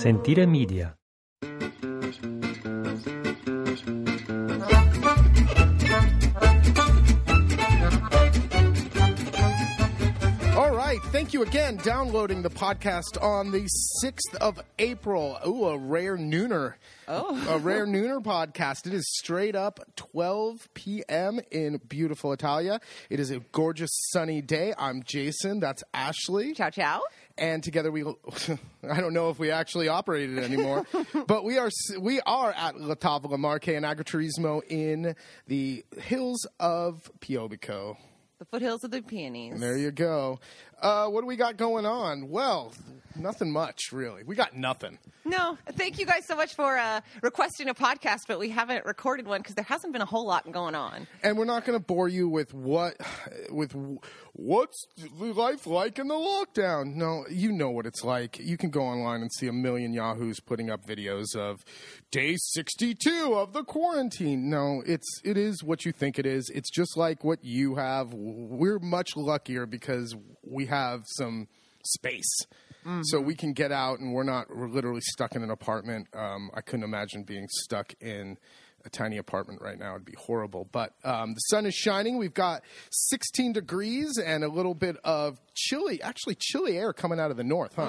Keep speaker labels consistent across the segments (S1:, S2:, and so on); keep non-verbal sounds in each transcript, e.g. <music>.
S1: Sentire Media.
S2: All right. Thank you again. Downloading the podcast on the 6th of April. Ooh, a rare nooner. Oh. A rare nooner podcast. It is straight up 12 p.m. in beautiful Italia. It is a gorgeous sunny day. I'm Jason. That's Ashley.
S3: Ciao, ciao.
S2: And together we <laughs> I don't know if we actually operate it anymore, <laughs> but we are we are at La Tavola Marche and Agriturismo in the hills of Piobico.
S3: The foothills of the Apennines.
S2: And There you go. Uh, what do we got going on? Well, nothing much really. We got nothing.
S3: No, thank you guys so much for uh, requesting a podcast, but we haven't recorded one because there hasn't been a whole lot going on.
S2: And we're not going to bore you with what with what's life like in the lockdown. No, you know what it's like. You can go online and see a million yahoos putting up videos of day 62 of the quarantine. No, it's it is what you think it is. It's just like what you have. We're much luckier because we have some space. So we can get out and we're not we're literally stuck in an apartment. Um, I couldn't imagine being stuck in a tiny apartment right now. It'd be horrible. But um, the sun is shining. We've got 16 degrees and a little bit of chilly, actually chilly air coming out of the north, huh?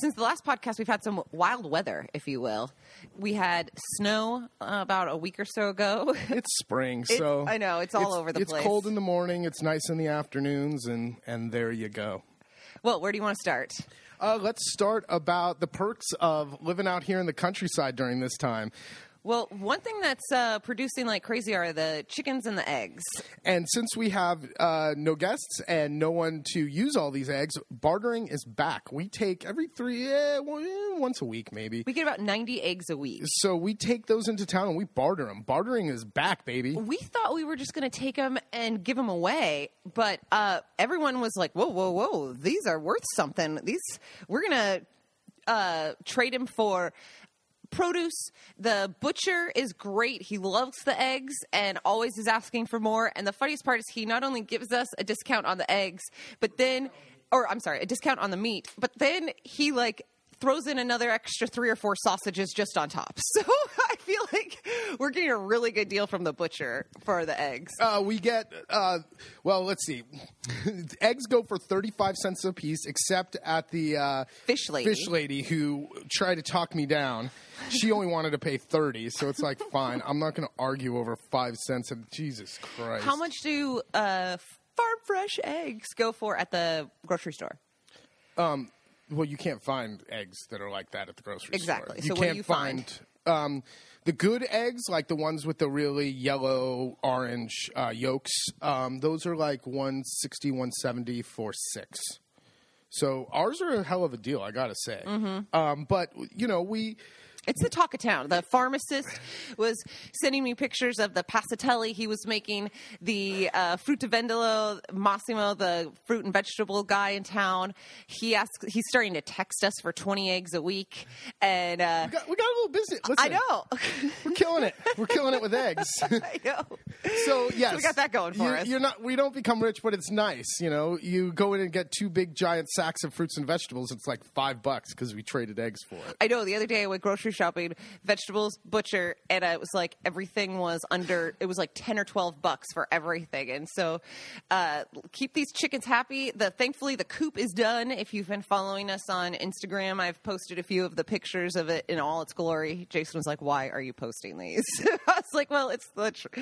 S3: Since the last podcast, we've had some wild weather, if you will. We had snow uh, about a week or so ago. <laughs>
S2: It's spring,
S3: It's-
S2: so
S3: I know, it's all over the
S2: it's
S3: place.
S2: It's cold in the morning. It's nice in the afternoons, and and there you go.
S3: well, where do you want to start?
S2: Uh, let's start about the perks of living out here in the countryside during this time.
S3: Well, one thing that's uh, producing like crazy are the chickens and the eggs.
S2: And since we have uh, no guests and no one to use all these eggs, bartering is back. We take every three, eh, once a week maybe.
S3: We get about 90 eggs a week.
S2: So we take those into town and we barter them. Bartering is back, baby.
S3: We thought we were just going to take them and give them away, but uh, everyone was like, "Whoa, whoa, whoa! These are worth something. These we're going to uh, trade them for." Produce. The butcher is great. He loves the eggs and always is asking for more. And the funniest part is he not only gives us a discount on the eggs, but then, or I'm sorry, a discount on the meat, but then he like throws in another extra three or four sausages just on top. <laughs> So I feel like we're getting a really good deal from the butcher for the eggs.
S2: Uh, we get, uh, well, let's see. <laughs> Eggs go for 35 cents a piece, except at the uh,
S3: Fish lady.
S2: fish lady who tried to talk me down. She only <laughs> wanted to pay 30, so it's like, fine, I'm not going to argue over five cents. Of, Jesus Christ.
S3: How much do uh, farm fresh eggs go for at the grocery store?
S2: Well, you can't find eggs that are like that at the grocery store.
S3: Exactly.
S2: store. You
S3: So do
S2: can't
S3: you find?
S2: um, the good eggs, like the ones with the really yellow, orange uh, yolks. Um, those are like 160, 170 for six. So ours are a hell of a deal, I gotta say.
S3: Mm-hmm.
S2: Um, but you know, we
S3: It's the talk of town. The pharmacist was sending me pictures of the passatelli he was making. The uh, fruttivendolo Massimo, the fruit and vegetable guy in town, he asked. He's starting to text us for twenty eggs a week, and uh,
S2: we got, we got a little busy. Listen,
S3: I know,
S2: we're killing it. We're killing it with eggs. <laughs>
S3: I know.
S2: So yes,
S3: we got that going for
S2: you're,
S3: us.
S2: You're not. We don't become rich, but it's nice. You know, you go in and get two big giant sacks of fruits and vegetables. It's like five bucks because we traded eggs for it.
S3: I know. The other day I went grocery shopping, vegetables, butcher, and it was like everything was under. It was like ten or twelve bucks for everything, and so uh, keep these chickens happy. The thankfully the coop is done. If you've been following us on Instagram, I've posted a few of the pictures of it in all its glory. Jason was like, "Why are you posting these?" <laughs> I was like, "Well, it's the tr-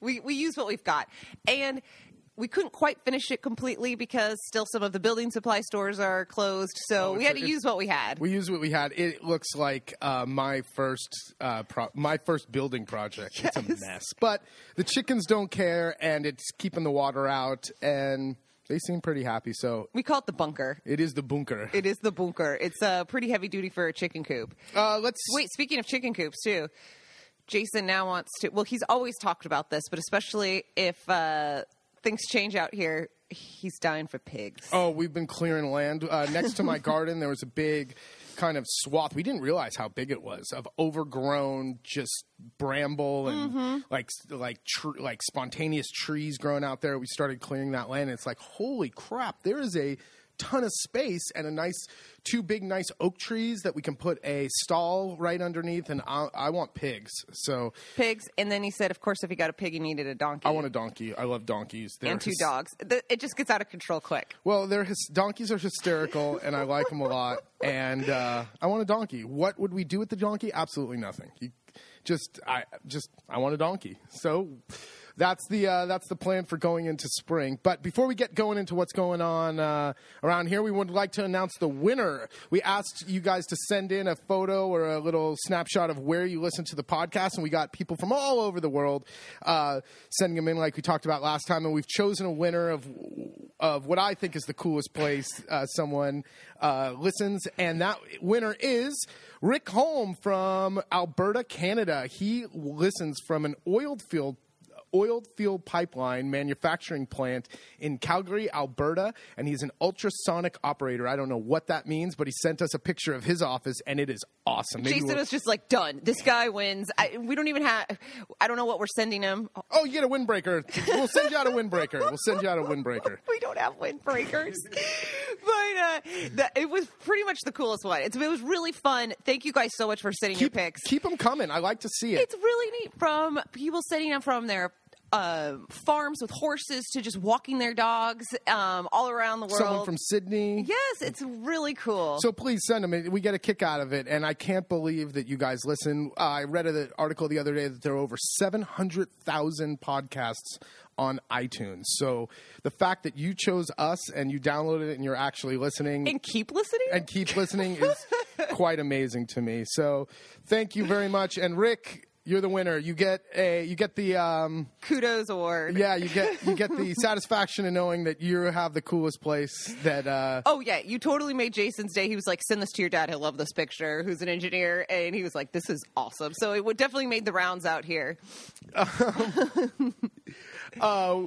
S3: we we use what we've got," and we couldn't quite finish it completely because still some of the building supply stores are closed. So
S2: Oh,
S3: we had to use what we had.
S2: We used what we had. It looks like uh, my first uh, pro- my first building project. It's a mess, but the chickens don't care, and it's keeping the water out, and they seem pretty happy. So
S3: We call it the bunker.
S2: it is the bunker.
S3: It is the bunker. It's uh, pretty heavy duty for a chicken coop.
S2: Uh, let's
S3: Wait, speaking of chicken coops too, Jason now wants to. Well, he's always talked about this, but especially if uh, things change out here, he's dying for pigs.
S2: Oh, we've been clearing land. Uh, next to my <laughs> garden, there was a big kind of swath. We didn't realize how big it was of overgrown, just bramble and
S3: Mm-hmm.
S2: like like tr- like spontaneous trees growing out there. We started clearing that land. And it's like, holy crap! There is a ton of space and a nice two big nice oak trees that we can put a stall right underneath and I, I want pigs. So
S3: Pigs, and then he said, of course, if you got a pig, you needed a donkey.
S2: I want a donkey. I love donkeys. They're
S3: and two
S2: hys-
S3: dogs. The- It just gets out of control quick.
S2: Well, they're hys- donkeys are hysterical, and I like them a lot. And uh, I want a donkey. What would we do with the donkey? Absolutely nothing. You, just, I just, I want a donkey. So that's the uh, that's the plan for going into spring. But before we get going into what's going on uh, around here, we would like to announce the winner. We asked you guys to send in a photo or a little snapshot of where you listen to the podcast, and we got people from all over the world uh, sending them in, like we talked about last time. And we've chosen a winner of of what I think is the coolest place uh, someone uh, listens, and that winner is Rick Holm from Alberta, Canada. He listens from an oiled field oiled field pipeline manufacturing plant in Calgary, Alberta, and he's an ultrasonic operator. I don't know what that means, but he sent us a picture of his office, and it is awesome. Maybe
S3: Jason
S2: we'll-
S3: was just like, done. This guy wins. I, we don't even have. I don't know what we're sending him.
S2: oh, you get a windbreaker. We'll send you out a windbreaker. We'll send you out a windbreaker. <laughs>
S3: we don't have windbreakers. but uh, the, it was pretty much the coolest one. It's, it was really fun. Thank you guys so much for sending
S2: Keep,
S3: your pics.
S2: keep them coming. I like to see it.
S3: It's really neat from people sending them from their uh, farms with horses to just walking their dogs um, all around the world.
S2: Someone from Sydney.
S3: yes, it's really cool.
S2: So please send them. We get a kick out of it, and I can't believe that you guys listen. Uh, I read an article the other day that there are over seven hundred thousand podcasts on iTunes. So the fact that you chose us and you downloaded it and you're actually listening
S3: and keep listening.
S2: and keep listening is <laughs> quite amazing to me. So thank you very much. And Rick, you're the winner. You get a you get the um,
S3: Kudos award.
S2: yeah you get you get the <laughs> satisfaction of knowing that you have the coolest place that. Uh,
S3: Oh yeah, you totally made Jason's day. He was like, "Send this to your dad. He'll love this picture." Who's an engineer, and he was like, "This is awesome." So it would definitely made the rounds out here. <laughs> <laughs>
S2: uh,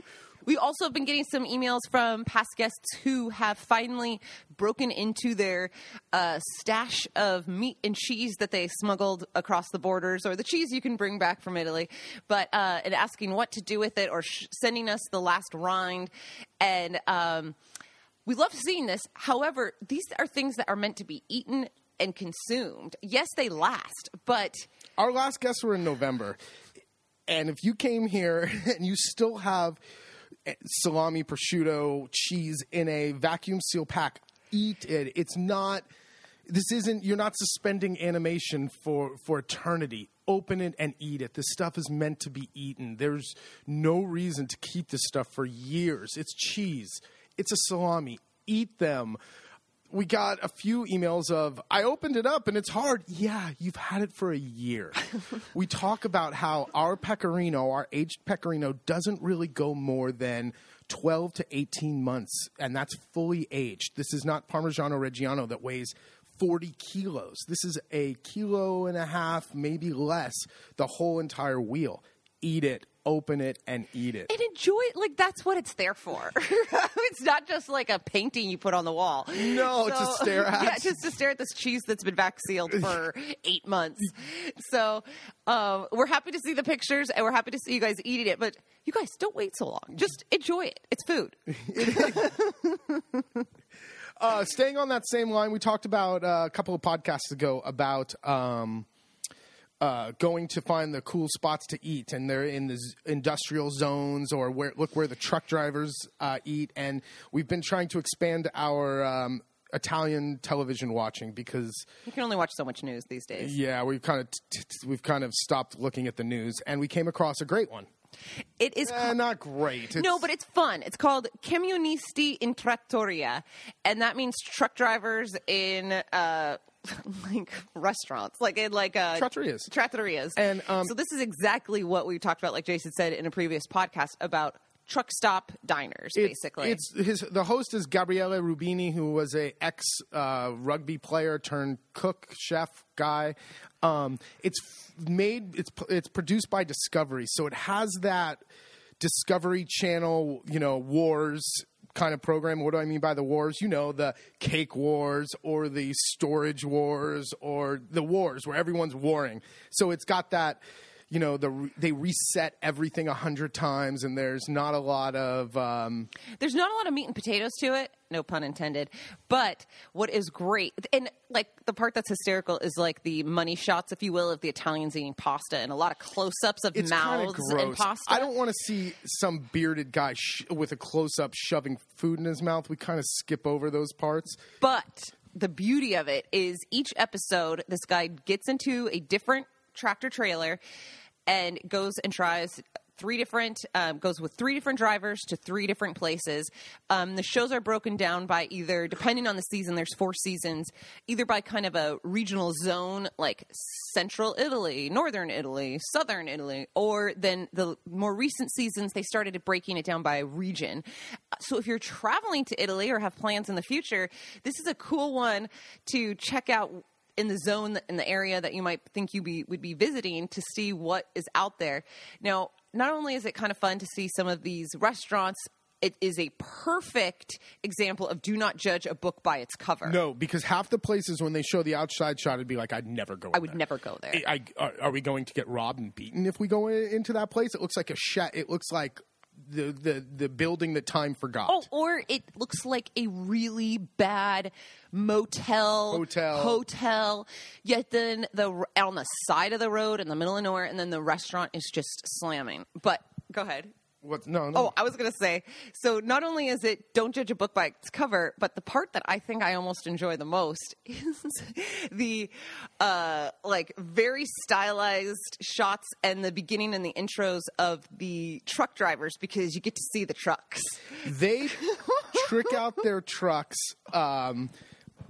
S3: We also have been getting some emails from past guests who have finally broken into their uh, stash of meat and cheese that they smuggled across the borders, or the cheese you can bring back from Italy, but uh, and asking what to do with it, or sh- sending us the last rind, and um, we love seeing this. However, these are things that are meant to be eaten and consumed. Yes, they last, but
S2: Our last guests were in November. And if you came here <laughs> and you still have salami, prosciutto, cheese in a vacuum seal pack, eat it. It's not this isn't you're not suspending animation for for eternity. Open it and eat it. This stuff is meant to be eaten. There's no reason to keep this stuff for years. It's cheese. It's a salami. Eat them we got a few emails of I opened it up and it's hard. Yeah, you've had it for a year. <laughs> we talk about how our pecorino, our aged pecorino, doesn't really go more than 12 to 18 months, and that's fully aged. This is not Parmigiano Reggiano that weighs 40 kilos. This is a kilo and a half, maybe less, the whole entire wheel. Eat it, open it, and eat it.
S3: and enjoy it like that's what it's there for. <laughs> it's not just like a painting you put on the wall.
S2: No, to stare <laughs> at.
S3: Yeah, just to stare at this cheese that's been vac sealed for <laughs> eight months. So um, we're happy to see the pictures and we're happy to see you guys eating it. But you guys don't wait so long. Just enjoy it. It's food.
S2: Uh, staying on that same line, we talked about uh, a couple of podcasts ago about um, uh, going to find the cool spots to eat, and they're in the z- industrial zones or where look where the truck drivers uh, eat. And we've been trying to expand our um, Italian television watching because
S3: You can only watch so much news these days.
S2: yeah, we've kind of t- t- we've kind of stopped looking at the news, and we came across a great one.
S3: It is.
S2: Eh, not great.
S3: No, but it's fun. It's called Camionisti in Trattoria, and that means truck drivers in uh, <laughs> like restaurants, like in like uh,
S2: Trattorias.
S3: Trattorias.
S2: And, um,
S3: so this is exactly what we talked about, like Jason said in a previous podcast about truck stop diners,
S2: It-
S3: basically.
S2: It's his. The host is Gabriele Rubini, who was a ex uh, rugby player turned cook chef guy. Um, it's made. It's it's produced by Discovery, so it has that Discovery Channel, you know, wars kind of program. What do I mean by the wars? You know, the cake wars or the storage wars or the wars where everyone's warring. So it's got that you know the they reset everything a hundred times, and there's not a lot of um,
S3: There's not a lot of meat and potatoes to it, no pun intended. But what is great, and like the part that's hysterical is like the money shots, if you will, of the Italians eating pasta and a lot of close ups of
S2: it's
S3: mouths
S2: gross.
S3: and pasta.
S2: I don't want to see some bearded guy sh- with a close up shoving food in his mouth. We kind of skip over those parts.
S3: But the beauty of it is each episode, this guy gets into a different tractor trailer and goes and tries three different um, goes with three different drivers to three different places. Um, the shows are broken down by either depending on the season there's four seasons either by kind of a regional zone like central italy northern italy southern italy or then the more recent seasons they started breaking it down by region. So if you're traveling to italy or have plans in the future this is a cool one to check out in the zone in the area that you might think you be would be visiting to see what is out there. Now, not only is it kind of fun to see some of these restaurants, it is a perfect example of do not judge a book by its cover.
S2: No, because half the places when they show the outside shot, it'd be like, I'd never go.
S3: I would never go there.
S2: I, are, are we going to get robbed and beaten if we go in, into that place? It looks like a shed. It looks like the, the the building that time forgot.
S3: Oh, or it looks like a really bad motel,
S2: Hotel.
S3: hotel. Yet then the on the side of the road in the middle of nowhere, and then the restaurant is just slamming. But go ahead.
S2: What? No, no.
S3: Oh, I was going to say. So not only is it don't judge a book by its cover, but the part that I think I almost enjoy the most <laughs> is the uh, like very stylized shots and the beginning and the intros of the truck drivers because you get to see the trucks.
S2: they trick out their trucks. Um,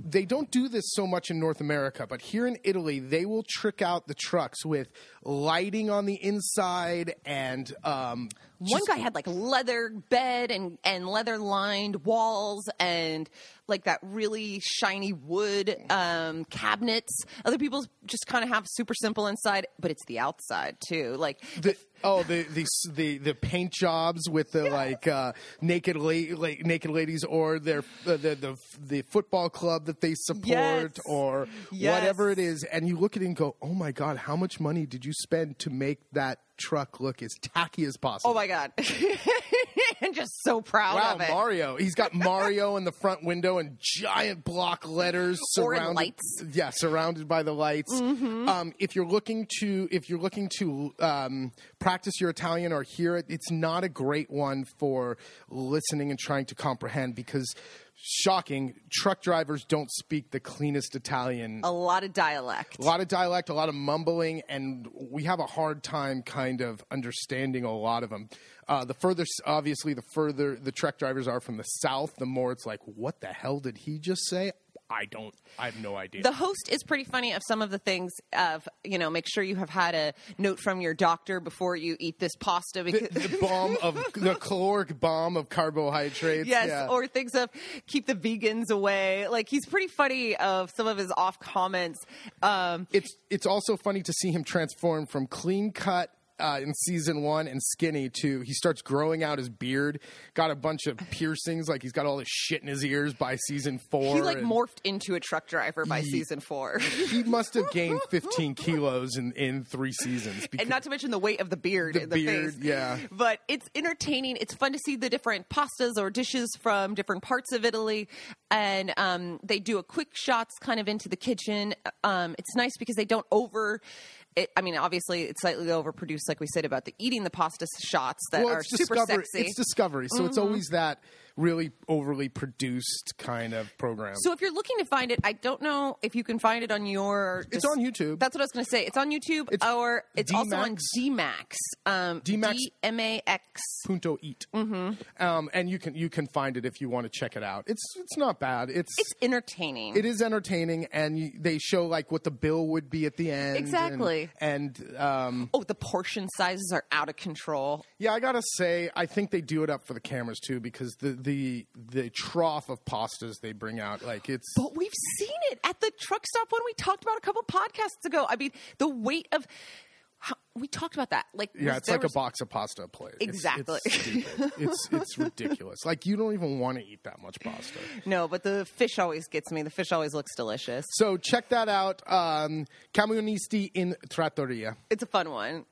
S2: they don't do this so much in North America, but here in Italy, they will trick out the trucks with lighting on the inside and um,
S3: One guy had like leather bed and and leather lined walls and like that really shiny wood um, cabinets. Other people just kind of have super simple inside, but it's the outside too. Like
S2: The, oh, the, the the the paint jobs with the like uh, naked la- like, naked ladies, or their uh, the, the the football club that they support,
S3: Yes.
S2: or
S3: Yes.
S2: whatever it is, and you look at it and go, "Oh my god, how much money did you spend to make that truck look as tacky as possible?"
S3: Oh my god! <laughs> I'm just so proud
S2: Wow,
S3: of it.
S2: Mario! He's got Mario in the front window and giant block letters surrounded.
S3: lights. Mm-hmm.
S2: Yeah, surrounded by the lights. Um, if you're looking to, if you're looking to um, practice your Italian or hear it, it's not a great one for listening and trying to comprehend because, shocking, truck drivers don't speak the cleanest Italian.
S3: A lot of dialect.
S2: A lot of dialect, a lot of mumbling, and we have a hard time kind of understanding a lot of them. Uh, the further, obviously, the further the truck drivers are from the south, the more it's like, what the hell did he just say? I don't, I have no idea.
S3: The host is pretty funny of some of the things of you know make sure you have had a note from your doctor before you eat this pasta because
S2: the bomb of <laughs> the caloric bomb of carbohydrates.
S3: Yes,
S2: yeah.
S3: or things of keep the vegans away. Like he's pretty funny of some of his off comments. Um,
S2: it's it's also funny to see him transform from clean cut uh, in season one and skinny too. he starts growing out his beard, got a bunch of piercings, like he's got all this shit in his ears by season four.
S3: he like
S2: and
S3: morphed into a truck driver by season four,
S2: he <laughs> must have gained 15 kilos in, in three seasons. Because,
S3: and not to mention the weight of the beard
S2: The
S3: in the
S2: beard,
S3: face.
S2: yeah.
S3: but it's entertaining. It's fun to see the different pastas or dishes from different parts of Italy, and um, they do a quick shots kind of into the kitchen. Um, it's nice because they don't over. It, I mean, obviously, it's slightly overproduced, like we said about the eating the pasta shots that
S2: well,
S3: are super
S2: discovery.
S3: sexy. Mm-hmm.
S2: It's discovery, so it's always that really overly produced kind of program.
S3: So if you're looking to find it, I don't know if you can find it on your.
S2: It's on YouTube.
S3: That's what I was going to say. It's on YouTube,
S2: It's
S3: or it's also on
S2: D-Max.
S3: DMAX. Um,
S2: D-Max.
S3: D M A X.
S2: Punto eat, mm-hmm. um, and you can you can find it if you want to check it out. It's it's not bad. It's
S3: It's entertaining.
S2: it is entertaining, and you, they show like what the bill would be at the end. and-
S3: Exactly.
S2: And, um,
S3: oh, the portion sizes are out of control.
S2: yeah, I gotta say, I think they do it up for the cameras too, because the the the the trough of pastas they bring out, like it's
S3: But we've seen it at the truck stop when we talked about a couple podcasts ago. I mean, the weight of. How, we talked about that. Like,
S2: yeah, it's like
S3: was-
S2: a box of pasta plate.
S3: Exactly.
S2: It's stupid. it's, <laughs> it's ridiculous. Like you don't even want to eat that much pasta.
S3: No, but the fish always gets me. The fish always looks delicious.
S2: So check that out. Um, Camionisti in Trattoria.
S3: It's a fun one.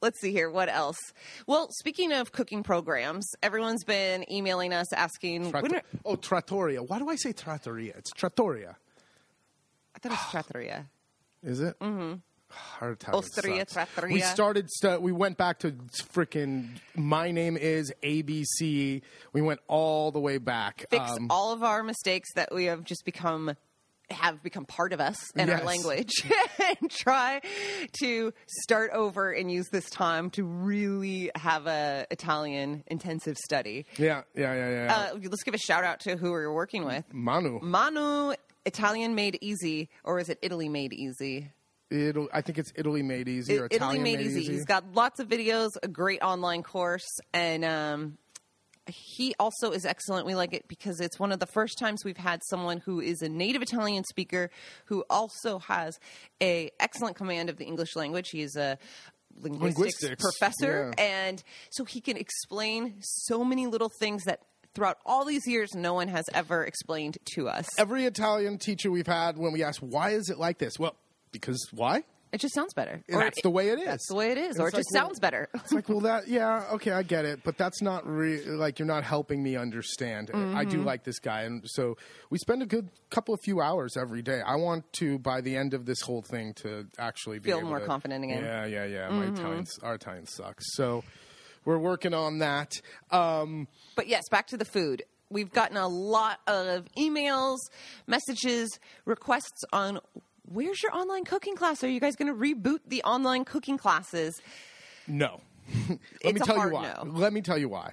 S3: Let's see here. What else? Well, speaking of cooking programs, everyone's been emailing us asking. Are-
S2: oh, trattoria. Why do I say trattoria? It's trattoria.
S3: I thought it was <sighs> trattoria.
S2: Is it? Mm-hmm. Italian
S3: Osteria, trattoria.
S2: We started. St- we went back to freaking. My name is ABC. We went all the way back.
S3: Fix
S2: Um,
S3: all of our mistakes that we have just become have become part of us and our language <laughs> and try to start over and use this time to really have a Italian intensive study.
S2: yeah, yeah, yeah, yeah.
S3: Uh, let's give a shout out to who we're working with.
S2: Manu.
S3: Manu Italian made easy, or is it Italy made easy?
S2: It'll, I think it's Italy made easy or
S3: Italy
S2: Italian
S3: made, easy. He's got lots of videos, a great online course, and um, he also is excellent. We like it because it's one of the first times we've had someone who is a native Italian speaker who also has a excellent command of the English language. He is a linguistics,
S2: Linguistics,
S3: professor,
S2: yeah.
S3: and so he can explain so many little things that throughout all these years no one has ever explained to us.
S2: Every Italian teacher we've had, when we ask why is it like this, well, because why?
S3: It just sounds better.
S2: Or That's the way it is.
S3: That's the way it is,
S2: And
S3: or it
S2: it's
S3: just
S2: like, well-
S3: sounds better. <laughs>
S2: It's like, well, that <laughs> yeah, okay, I get it, but that's not re- like you're not helping me understand. I
S3: Mm-hmm.
S2: do like this guy, and so we spend a good couple of few hours every day. I want to, by the end of this whole thing, to actually be
S3: Feel more
S2: to-
S3: confident again.
S2: Yeah, yeah, yeah. My Italian, our Italian sucks. So we're working on that. Um,
S3: But yes, back to the food. We've gotten a lot of emails, messages, requests on where's your online cooking class? Are you guys going to reboot the online cooking classes?
S2: No. <laughs> Let me tell you why.
S3: no.
S2: Let me tell you why.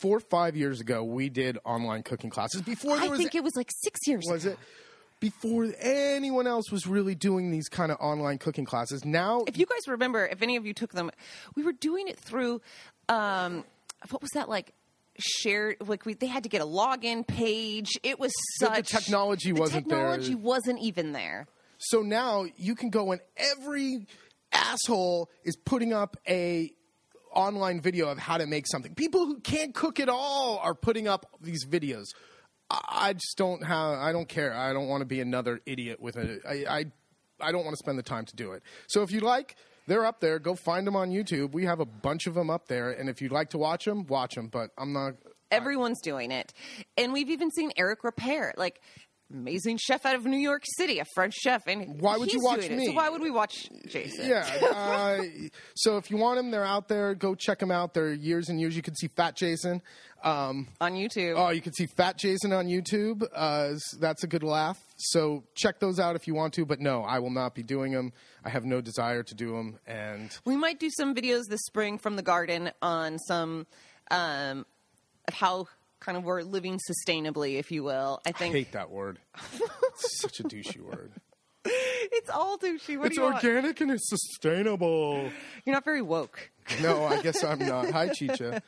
S2: Four or five years ago, we did online cooking classes. Before there
S3: I
S2: was
S3: think it was like six years.
S2: was
S3: ago.
S2: it before anyone else was really doing these kind of online cooking classes. Now,
S3: If you guys remember, if any of you took them, we were doing it through. Um, what was that like? Shared like we they had to get a login page. It was
S2: The- the
S3: such
S2: technology
S3: the
S2: wasn't there.
S3: technology wasn't even there.
S2: So now you can go and every asshole is putting up a online video of how to make something. People who can't cook at all are putting up these videos. I I just don't have. I don't care. I don't want to be another idiot with it. I I don't want to spend the time to do it. So if you like, they're up there. Go find them on YouTube. We have a bunch of them up there, and if you'd like to watch them, watch them. But I'm not.
S3: Everyone's doing it. And we've even seen Eric Ripert, like amazing chef out of New York City, a French chef. And
S2: Why would you watch
S3: it.
S2: me?
S3: So why would we watch Jason?
S2: Yeah. <laughs> Uh, so if you want them, they're out there. Go check them out. They're years and years. You can see Fat Jason. Um,
S3: On YouTube.
S2: oh, you can see Fat Jason on YouTube. Uh, that's a good laugh. So check those out if you want to. But no, I will not be doing them. I have no desire to do them. And
S3: we might do some videos this spring from the garden on some um, of how kind of we're living sustainably, if you will. I
S2: I
S3: think
S2: hate that word. it's such a douchey word. <laughs>
S3: it's all douchey. What
S2: It's
S3: you want?
S2: organic and it's sustainable.
S3: You're not very woke.
S2: No, I guess I'm not. Hi, Chicha.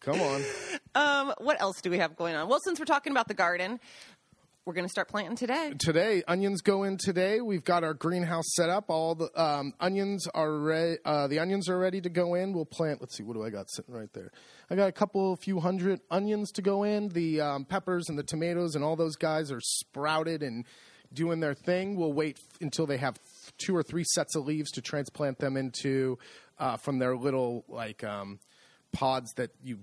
S2: Come on. <laughs>
S3: Um, what else do we have going on? Well, since we're talking about the garden, we're going to start planting today.
S2: today onions go in today. We've got our greenhouse set up. All the um, onions are ready uh, the onions are ready to go in. We'll plant let's see what do i got sitting right there? I got a couple few hundred onions to go in. The um, peppers and the tomatoes and all those guys are sprouted and doing their thing. We'll wait f- until they have two or three sets of leaves to transplant them into uh, from their little like um, pods that you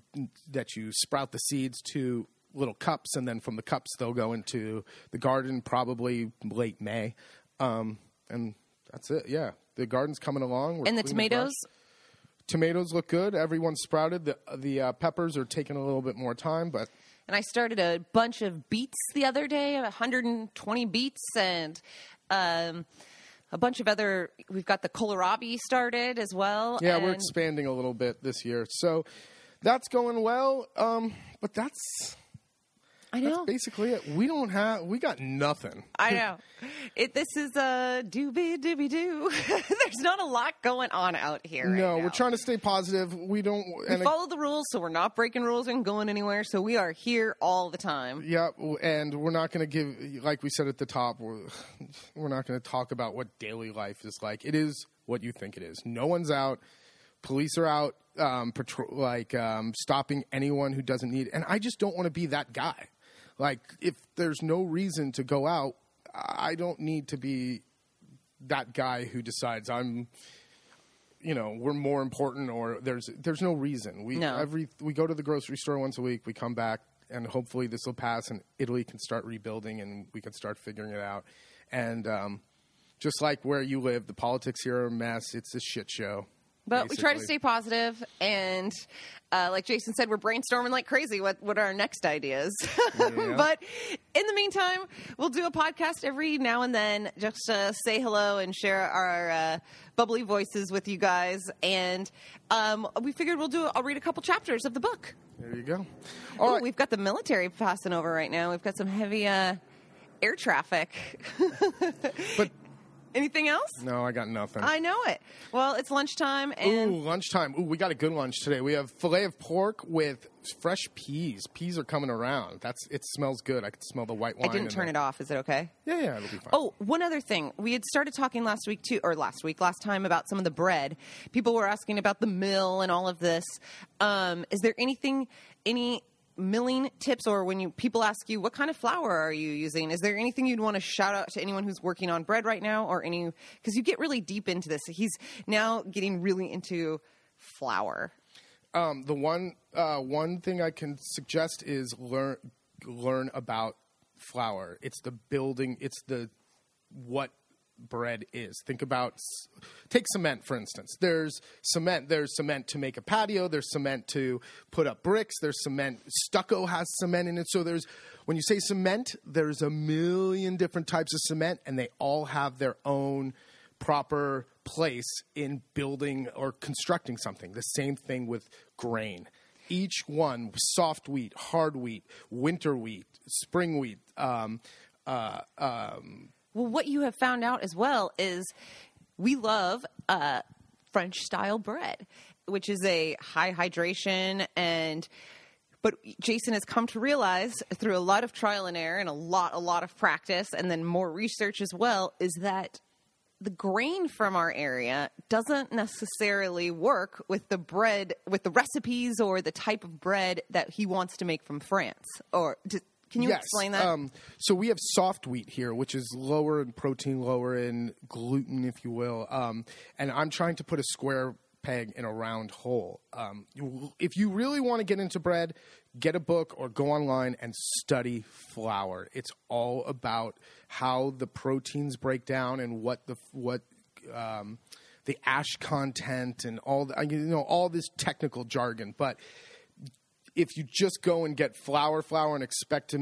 S2: that you sprout the seeds to little cups, and then from the cups they'll go into the garden probably late May, um, and that's it. Yeah, the garden's coming along. We're
S3: And the tomatoes,
S2: brush. tomatoes look good. Everyone's sprouted. The the uh, peppers are taking a little bit more time, but
S3: and I started a bunch of beets the other day, 120 beets, and um, a bunch of other. We've got the kohlrabi started as well.
S2: yeah, we're expanding a little bit this year, so that's going well. Um, but that's
S3: I
S2: that's
S3: know.
S2: basically it. We don't have. We got nothing.
S3: I <laughs> know. It, this is a doobie doobie doo. <laughs> There's not a lot going on out here. right
S2: No,
S3: now.
S2: we're trying to stay positive. We don't.
S3: We
S2: and
S3: follow the rules, so we're not breaking rules and going anywhere. So we are here all the time.
S2: Yeah, and we're not going to give, like we said at the top, we're, we're not going to talk about what daily life is like. It is what you think it is. No one's out. Police are out, um, patrol, like um, stopping anyone who doesn't need. And I just don't want to be that guy. Like, if there's no reason to go out, I don't need to be that guy who decides I'm. you know we're more important or there's there's no reason. We
S3: No.
S2: every we go to the grocery store once a week. We come back and hopefully this will pass and Italy can start rebuilding and we can start figuring it out. And um, just like where you live, the politics here are a mess. It's a shit show.
S3: But we try to stay positive, and uh, like Jason said, we're brainstorming like crazy. What what are our next ideas? <laughs> but in the meantime, we'll do a podcast every now and then, just to say hello and share our uh, bubbly voices with you guys. And um, we figured we'll do. I'll read a couple chapters of the book.
S2: There you go. All
S3: Ooh,
S2: right.
S3: We've got the military passing over right now. We've got some heavy uh, air traffic. <laughs>
S2: But
S3: Anything else?
S2: no, I got nothing.
S3: I know it. Well, it's lunchtime, and
S2: Ooh, lunchtime. Ooh, we got a good lunch today. We have filet of pork with fresh peas. Peas are coming around. That's it. Smells good. I can smell the white wine.
S3: I
S2: didn't
S3: turn
S2: the-
S3: it off. Is it okay?
S2: Yeah, yeah, it'll be fine.
S3: Oh, one other thing. We had started talking last week too, or last week, last time about some of the bread. People were asking about the mill and all of this. Um, is there anything, any milling tips, or when you people ask you what kind of flour are you using? Is there anything you'd want to shout out to anyone who's working on bread right now, or any? Because you get really deep into this. He's now getting really into flour.
S2: Um, the one uh, one thing I can suggest is learn learn about flour. It's the building. It's the what bread is. Think about take cement for instance. There's cement. There's cement to make a patio. There's cement to put up bricks. There's cement. Stucco has cement in it. So there's when you say cement, there's a million different types of cement, and they all have their own proper place in building or constructing something. The same thing with grain. Each one, soft wheat, hard wheat, winter wheat, spring wheat, um, uh, um,
S3: Well, what you have found out as well is we love uh, French style bread, which is a high hydration and. But Jason has come to realize through a lot of trial and error and a lot, a lot of practice, and then more research as well, is that the grain from our area doesn't necessarily work with the bread, with the recipes or the type of bread that he wants to make from France. Or d can you
S2: yes.
S3: explain that?
S2: Um, so we have soft wheat here, which is lower in protein, lower in gluten, if you will. Um, and I'm trying to put a square peg in a round hole. Um, you- if you really want to get into bread, get a book or go online and study flour. It's all about how the proteins break down and what the what. Um, the ash content and all the, you know all this technical jargon, but if you just go and get flour, flour, and expect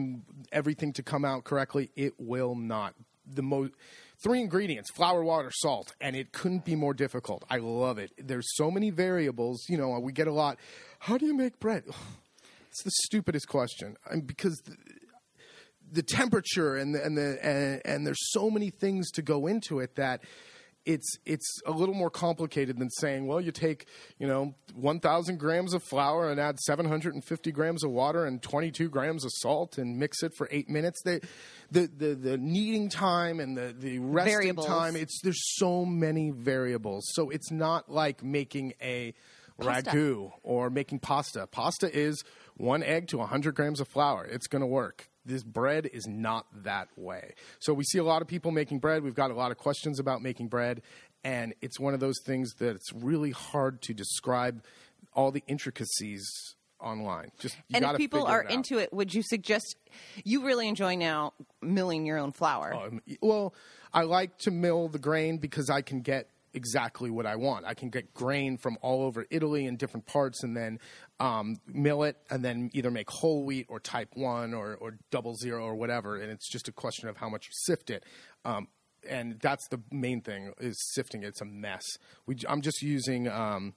S2: everything to come out correctly, it will not. The most three ingredients: flour, water, salt, and it couldn't be more difficult. I love it. There's so many variables. You know, we get a lot. How do you make bread? <sighs> It's the stupidest question I mean, because. The, the temperature and the, and the and, and there's so many things to go into it that it's it's a little more complicated than saying well you take you know 1000 grams of flour and add 750 grams of water and 22 grams of salt and mix it for 8 minutes. They the the, the kneading time and the the resting
S3: Variables.
S2: time it's there's so many variables. So it's not like making a
S3: Pasta.
S2: ragu or making pasta. Pasta is one egg to 100 grams of flour. It's going to work this bread is not that way. So we see a lot of people making bread. We've got a lot of questions about making bread, and it's one of those things that it's really hard to describe all the intricacies online. Just you
S3: and if people are
S2: it
S3: into it, would you suggest you really enjoy now milling your own flour?
S2: Um, well, I like to mill the grain because I can get exactly what I want. I can get grain from all over Italy in different parts and then um, mill it and then either make whole wheat or type 1 or, or double zero or whatever. And it's just a question of how much you sift it. Um, and that's the main thing is sifting. It's a mess. We, I'm just using um,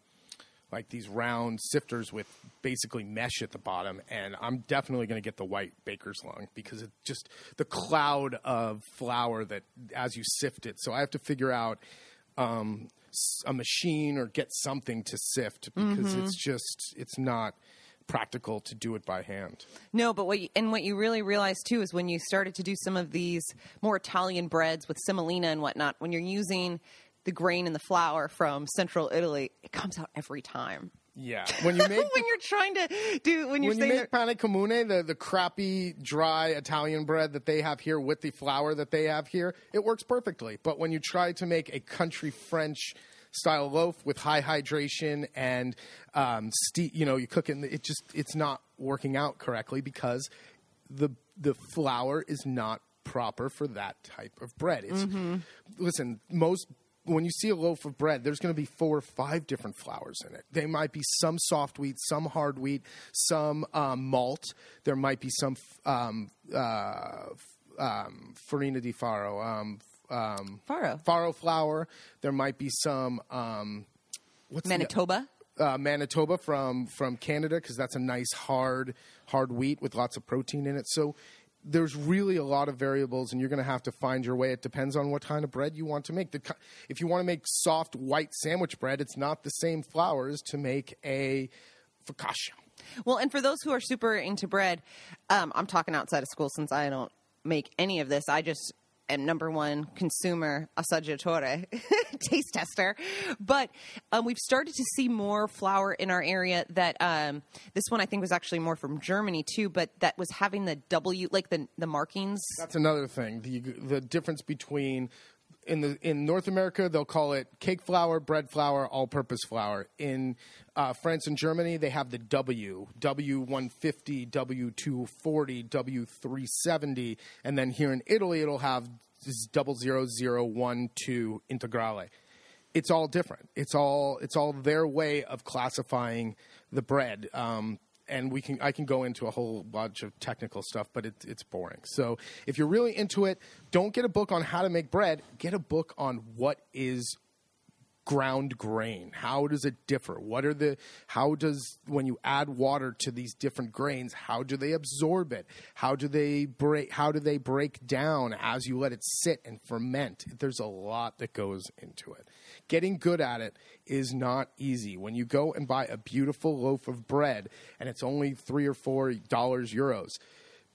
S2: like these round sifters with basically mesh at the bottom and i'm definitely going to get the white baker's lung because it just the cloud of flour that as you sift it so i have to figure out um, a machine or get something to sift because mm-hmm. it's just it's not practical to do it by hand
S3: No, but what you, and what you really realize too is when you started to do some of these more Italian breads with semolina and whatnot, when you're using the grain and the flour from Central Italy, it comes out every time.
S2: Yeah <laughs> when you make
S3: when you're trying to do when you're
S2: when you
S3: saying
S2: make pane comune, the, the crappy, dry Italian bread that they have here with the flour that they have here, it works perfectly. But when you try to make a country French style loaf with high hydration and um, ste- you know you cook it. And it just it's not working out correctly because the the flour is not proper for that type of bread. It's listen most. When you see a loaf of bread, there's going to be four or five different flours in it. They might be some soft wheat, some hard wheat, some um, malt. There might be some f- um, uh, f- um, farina di farro, um, um,
S3: Farro.
S2: farro flour. There might be some um, what's the-
S3: Manitoba.
S2: uh, Manitoba from from Canada because that's a nice hard hard wheat with lots of protein in it. So there's really a lot of variables, and you're going to have to find your way. It depends on what kind of bread you want to make. The, if you want to make soft white sandwich bread, it's not the same flour as to make a focaccia.
S3: Well, and for those who are super into bread, um, I'm talking outside of school since I don't make any of this. I just am number one consumer assaggiatore, <laughs> taste tester. But um, we've started to see more flour in our area. That um, this one I think was actually more from Germany too, but that was having the W, like the the markings.
S2: That's another thing. The the difference between in the in North America they'll call it cake flour, bread flour, all-purpose flour. In uh, France and Germany they have the W, W one fifty, W two forty, W three seventy, and then here in Italy it'll have double zero zero one two integrale. It's all different. It's all it's all their way of classifying the bread. Um, and we can I can go into a whole bunch of technical stuff, but it, it's boring. So if you're really into it, don't get a book on how to make bread. Get a book on what is ground grain. How does it differ? What are the how does when you add water to these different grains, how do they absorb it? How do they break how do they break down as you let it sit and ferment? There's a lot that goes into it. Getting good at it is not easy. When you go and buy a beautiful loaf of bread and it's only 3 or 4 dollars euros,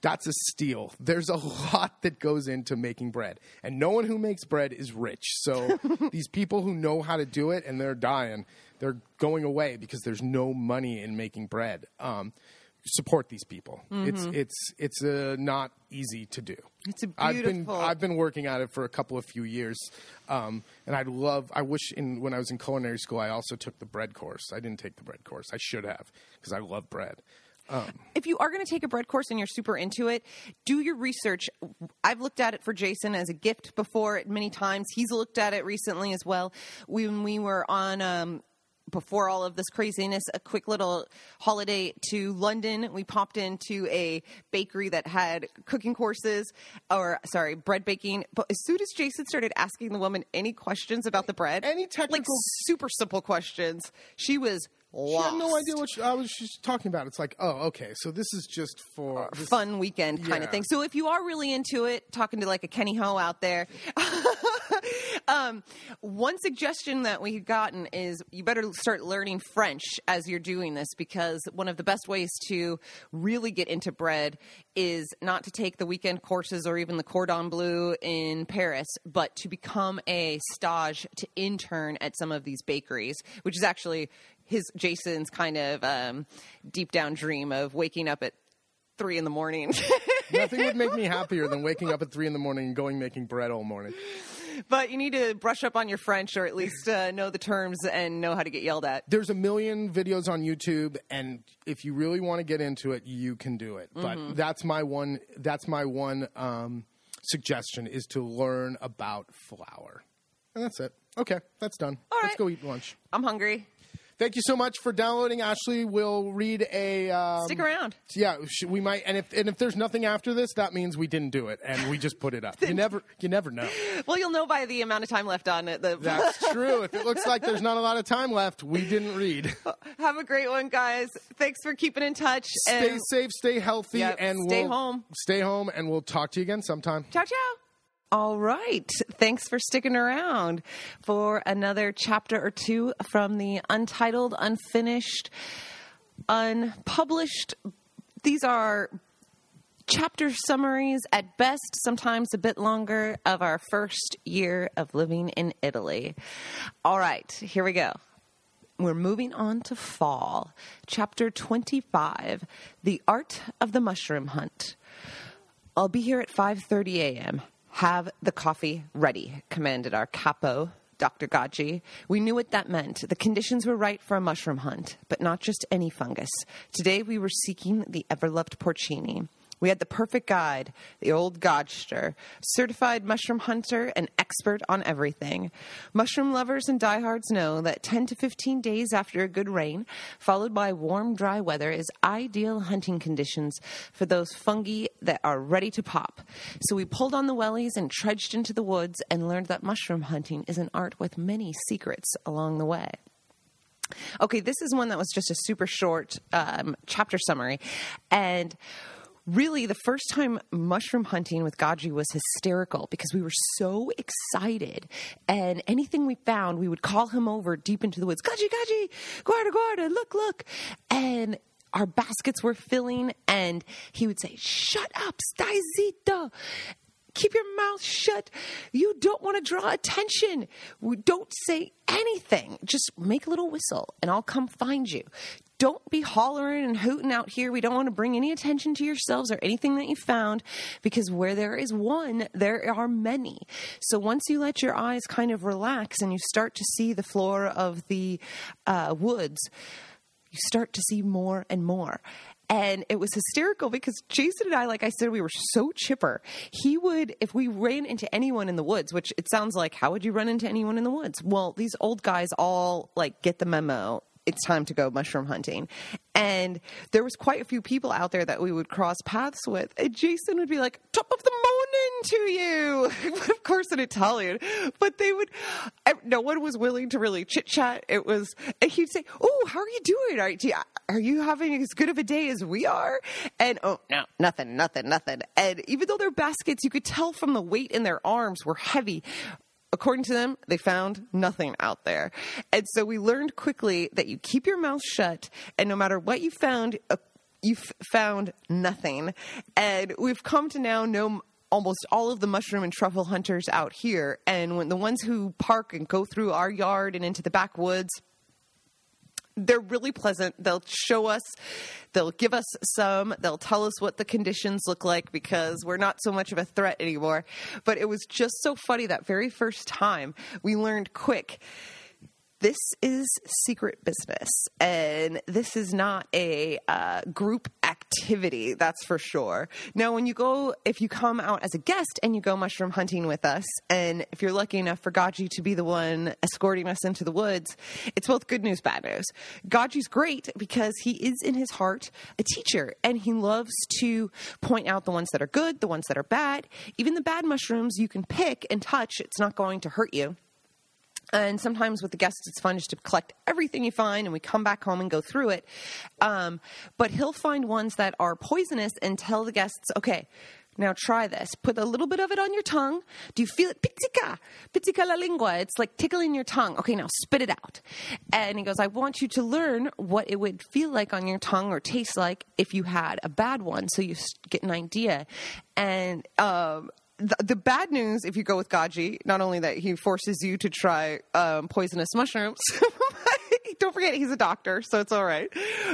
S2: that's a steal. There's a <laughs> lot that goes into making bread, and no one who makes bread is rich. So <laughs> these people who know how to do it and they're dying, they're going away because there's no money in making bread. Um, support these people. It's it's it's uh, not easy to do.
S3: It's a
S2: I've been I've been working at it for a couple of few years, um, and I'd love. I wish in when I was in culinary school, I also took the bread course. I didn't take the bread course. I should have because I love bread.
S3: If you are going to take a bread course and you're super into it, do your research. I've looked at it for Jason as a gift before many times. He's looked at it recently as well. When we were on. Um, before all of this craziness, a quick little holiday to London. We popped into a bakery that had cooking courses, or sorry, bread baking. But as soon as Jason started asking the woman any questions about the bread,
S2: Any
S3: like
S2: technical-
S3: super simple questions, she was
S2: She
S3: lost.
S2: had no idea what she, I was just talking about. It's like, oh, okay, so this is just for this-
S3: fun weekend kind
S2: Yeah.
S3: of thing. So if you are really into it, talking to like a Kenny Ho out there, <laughs> um, one suggestion that we've gotten is you better start learning French as you're doing this because one of the best ways to really get into bread is not to take the weekend courses or even the cordon bleu in Paris, but to become a stage to intern at some of these bakeries, which is actually his Jason's kind of um, deep down dream of waking up at three in the morning. <laughs>
S2: Nothing would make me happier than waking up at three in the morning and going making bread all morning.
S3: but you need to brush up on your French or at least uh, know the terms and know how to get yelled at.
S2: There's a million videos on YouTube, and if you really want to get into it, you can do it. But that's my one. That's my one um, suggestion is to learn about flour, and that's it. Okay, that's done.
S3: All
S2: Let's
S3: right.
S2: go eat lunch.
S3: I'm hungry.
S2: Thank you so much for downloading. Ashley we'll read a. Um,
S3: Stick around.
S2: Yeah, we might, and if and if there's nothing after this, that means we didn't do it, and we just put it up. You <laughs> never, you never know.
S3: Well, you'll know by the amount of time left on it. The
S2: That's <laughs> true. If it looks like there's not a lot of time left, we didn't read. <laughs>
S3: Have a great one, guys. Thanks for keeping in touch.
S2: Stay
S3: and
S2: safe, stay healthy,
S3: Yep,
S2: and
S3: stay
S2: we'll,
S3: home.
S2: Stay home, and we'll talk to you again sometime.
S3: Ciao, ciao. All right. Thanks for sticking around for another chapter or two from the untitled, unfinished, unpublished. These are chapter summaries at best, sometimes a bit longer, of our first year of living in Italy. All right, here we go. We're moving on to fall. Chapter 25 The Art of the Mushroom Hunt. I'll be here at 5:30 a.m. Have the coffee ready, commanded our capo Dr. Gaji. We knew what that meant. The conditions were right for a mushroom hunt, but not just any fungus. Today we were seeking the ever loved porcini. We had the perfect guide, the old Godster, certified mushroom hunter and expert on everything. Mushroom lovers and diehards know that 10 to 15 days after a good rain, followed by warm, dry weather, is ideal hunting conditions for those fungi that are ready to pop. So we pulled on the wellies and trudged into the woods and learned that mushroom hunting is an art with many secrets along the way. Okay, this is one that was just a super short um, chapter summary. And really the first time mushroom hunting with Gaji was hysterical because we were so excited. And anything we found, we would call him over deep into the woods. Gaji, Gaji, guarda, guarda, look, look. And our baskets were filling and he would say, shut up, stai zitto. Keep your mouth shut. You don't want to draw attention. Don't say anything. Just make a little whistle and I'll come find you. Don't be hollering and hooting out here. We don't want to bring any attention to yourselves or anything that you found because where there is one, there are many. So once you let your eyes kind of relax and you start to see the floor of the uh, woods, you start to see more and more. And it was hysterical because Jason and I, like I said, we were so chipper. He would, if we ran into anyone in the woods, which it sounds like, how would you run into anyone in the woods? Well, these old guys all like get the memo it's time to go mushroom hunting. And there was quite a few people out there that we would cross paths with. And Jason would be like, top of the morning to you. <laughs> of course in Italian. But they would, no one was willing to really chit chat. It was, and he'd say, oh, how are you doing? Are, you, are you having as good of a day as we are? And oh, no, nothing, nothing, nothing. And even though their baskets, you could tell from the weight in their arms were heavy, according to them, they found nothing out there. And so we learned quickly that you keep your mouth shut, and no matter what you found, uh, you found nothing. And we've come to now know almost all of the mushroom and truffle hunters out here. And when the ones who park and go through our yard and into the backwoods, they're really pleasant. They'll show us, they'll give us some, they'll tell us what the conditions look like because we're not so much of a threat anymore. But it was just so funny that very first time we learned quick this is secret business and this is not a uh, group activity that's for sure. Now when you go if you come out as a guest and you go mushroom hunting with us and if you're lucky enough for gaji to be the one escorting us into the woods it's both good news bad news. Gaji's great because he is in his heart a teacher and he loves to point out the ones that are good the ones that are bad. Even the bad mushrooms you can pick and touch it's not going to hurt you and sometimes with the guests, it's fun just to collect everything you find and we come back home and go through it. Um, but he'll find ones that are poisonous and tell the guests, okay, now try this. Put a little bit of it on your tongue. Do you feel it? Pizzica. Pizzica la lingua. It's like tickling your tongue. Okay, now spit it out. And he goes, I want you to learn what it would feel like on your tongue or taste like if you had a bad one so you get an idea. And um, the, the, bad news, if you go with Gaji, not only that he forces you to try um, poisonous mushrooms. <laughs> Don't forget, he's a doctor, so it's all right.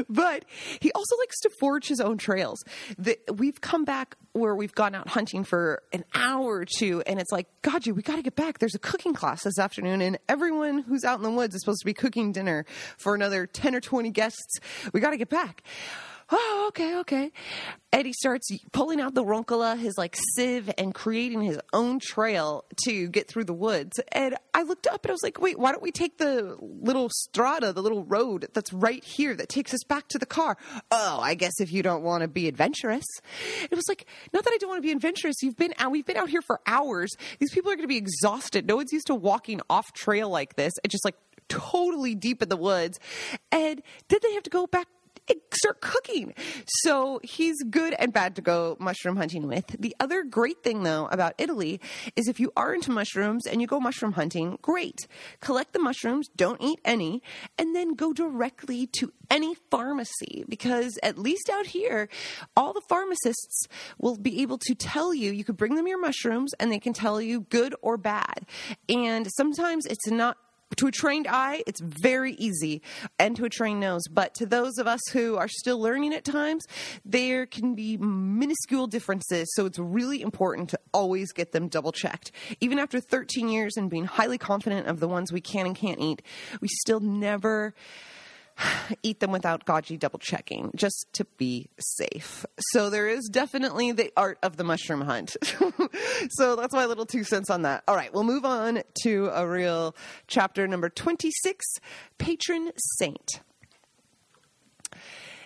S3: But he also likes to forge his own trails. The, we've come back where we've gone out hunting for an hour or two, and it's like, Gaji, we got to get back. There's a cooking class this afternoon, and everyone who's out in the woods is supposed to be cooking dinner for another 10 or 20 guests. We got to get back oh, okay, okay. Eddie starts pulling out the roncola, his like sieve, and creating his own trail to get through the woods. And I looked up and I was like, wait, why don't we take the little strada, the little road that's right here that takes us back to the car? Oh, I guess if you don't want to be adventurous. It was like, not that I don't want to be adventurous. You've been out, we've been out here for hours. These people are going to be exhausted. No one's used to walking off trail like this. It's just like totally deep in the woods. And did they have to go back start cooking. So he's good and bad to go mushroom hunting with. The other great thing, though, about Italy is if you are into mushrooms and you go mushroom hunting, great. Collect the mushrooms, don't eat any, and then go directly to any pharmacy because at least out here, all the pharmacists will be able to tell you, you could bring them your mushrooms and they can tell you good or bad. And sometimes it's not to a trained eye, it's very easy, and to a trained nose. But to those of us who are still learning at times, there can be minuscule differences. So it's really important to always get them double checked. Even after 13 years and being highly confident of the ones we can and can't eat, we still never <sighs> eat them without Gaji double checking just to be safe. So there is definitely the art of the mushroom hunt. <laughs> so that's my little two cents on that. All right, we'll move on to a real chapter number 26 Patron Saint.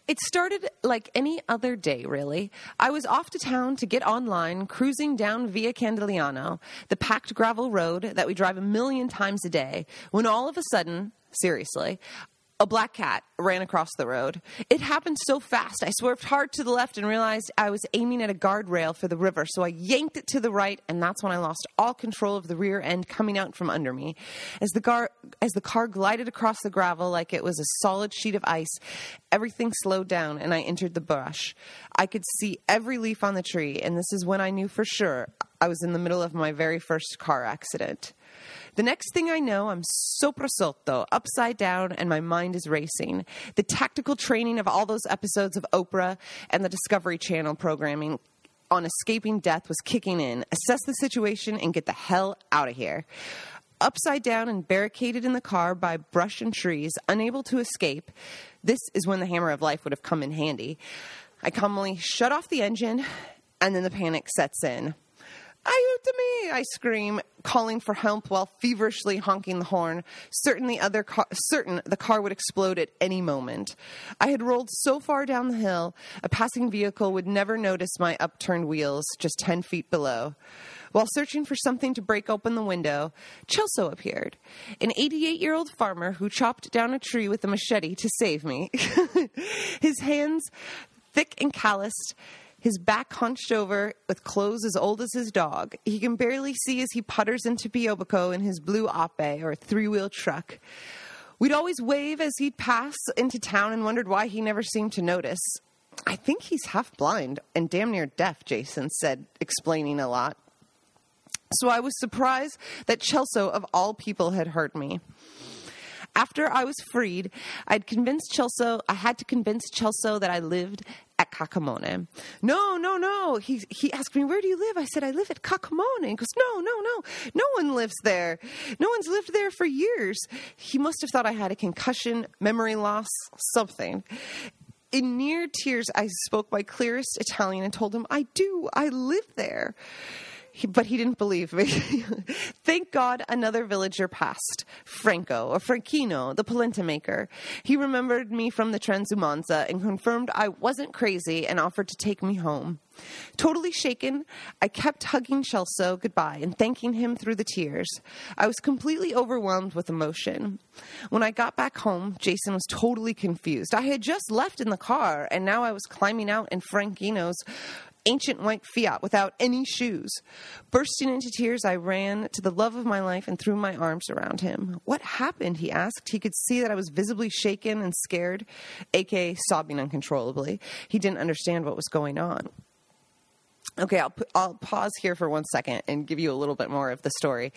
S3: It started like any other day, really. I was off to town to get online, cruising down Via Candigliano, the packed gravel road that we drive a million times a day, when all of a sudden, seriously, a black cat ran across the road. It happened so fast. I swerved hard to the left and realized I was aiming at a guardrail for the river. So I yanked it to the right, and that's when I lost all control of the rear end coming out from under me. As the car as the car glided across the gravel like it was a solid sheet of ice, everything slowed down and I entered the brush. I could see every leaf on the tree, and this is when I knew for sure I was in the middle of my very first car accident. The next thing I know, I'm soprasotto, upside down, and my mind is racing. The tactical training of all those episodes of Oprah and the Discovery Channel programming on escaping death was kicking in. Assess the situation and get the hell out of here. Upside down and barricaded in the car by brush and trees, unable to escape, this is when the hammer of life would have come in handy. I calmly shut off the engine, and then the panic sets in. Aiutami! I scream, calling for help while feverishly honking the horn, certain the other car, certain the car would explode at any moment. I had rolled so far down the hill, a passing vehicle would never notice my upturned wheels just ten feet below. While searching for something to break open the window, Celso appeared, an 88 year old farmer who chopped down a tree with a machete to save me. <laughs> His hands, thick and calloused, his back hunched over with clothes as old as his dog. He can barely see as he putters into Piobico in his blue Ape or three wheel truck. We'd always wave as he'd pass into town and wondered why he never seemed to notice. I think he's half blind and damn near deaf, Jason said, explaining a lot. So I was surprised that Celso, of all people, had heard me. After I was freed, I'd convinced Celso, I had to convince Celso that I lived at Cacamone. No, no, no. He, he asked me, Where do you live? I said, I live at Cacamone. He goes, No, no, no. No one lives there. No one's lived there for years. He must have thought I had a concussion, memory loss, something. In near tears, I spoke my clearest Italian and told him, I do. I live there. But he didn't believe me. <laughs> Thank God another villager passed, Franco, or Franchino, the polenta maker. He remembered me from the Transumanza and confirmed I wasn't crazy and offered to take me home. Totally shaken, I kept hugging Chelso goodbye and thanking him through the tears. I was completely overwhelmed with emotion. When I got back home, Jason was totally confused. I had just left in the car, and now I was climbing out in Franchino's ancient white Fiat without any shoes. Bursting into tears, I ran to the love of my life and threw my arms around him. What happened? He asked. He could see that I was visibly shaken and scared, aka sobbing uncontrollably. He didn't understand what was going on. Okay, I'll, I'll pause here for one second and give you a little bit more of the story.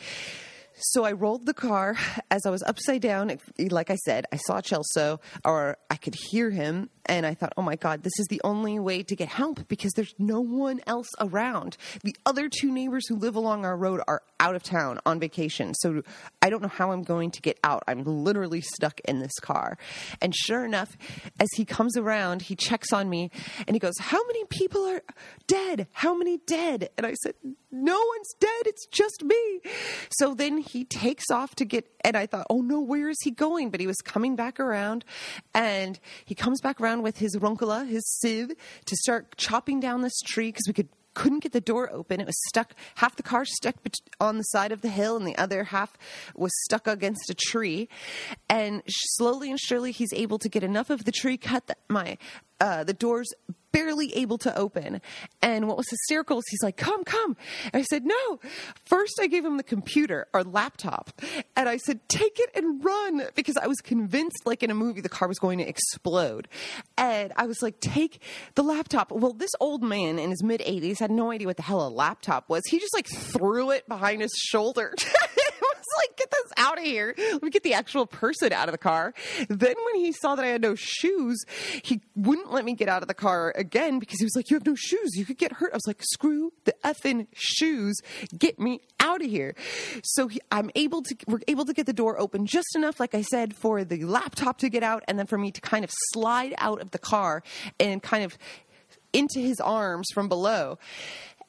S3: So I rolled the car as I was upside down. Like I said, I saw Celso, or I could hear him, and I thought, oh my God, this is the only way to get help because there's no one else around. The other two neighbors who live along our road are out of town on vacation. So I don't know how I'm going to get out. I'm literally stuck in this car. And sure enough, as he comes around, he checks on me and he goes, How many people are dead? How many dead? And I said, No one's dead. It's just me. So then he takes off to get, and I thought, Oh no, where is he going? But he was coming back around and he comes back around with his roncola, his sieve, to start chopping down this tree because we could couldn't get the door open. It was stuck, half the car stuck on the side of the hill, and the other half was stuck against a tree. And slowly and surely, he's able to get enough of the tree cut that my uh, the doors barely able to open. And what was hysterical is he's like, come, come. And I said, no. First, I gave him the computer or laptop. And I said, take it and run because I was convinced, like in a movie, the car was going to explode. And I was like, take the laptop. Well, this old man in his mid 80s had no idea what the hell a laptop was. He just like threw it behind his shoulder. <laughs> like, get this out of here. Let me get the actual person out of the car. Then when he saw that I had no shoes, he wouldn't let me get out of the car again because he was like, you have no shoes. You could get hurt. I was like, screw the effing shoes. Get me out of here. So he, I'm able to, we're able to get the door open just enough, like I said, for the laptop to get out and then for me to kind of slide out of the car and kind of into his arms from below.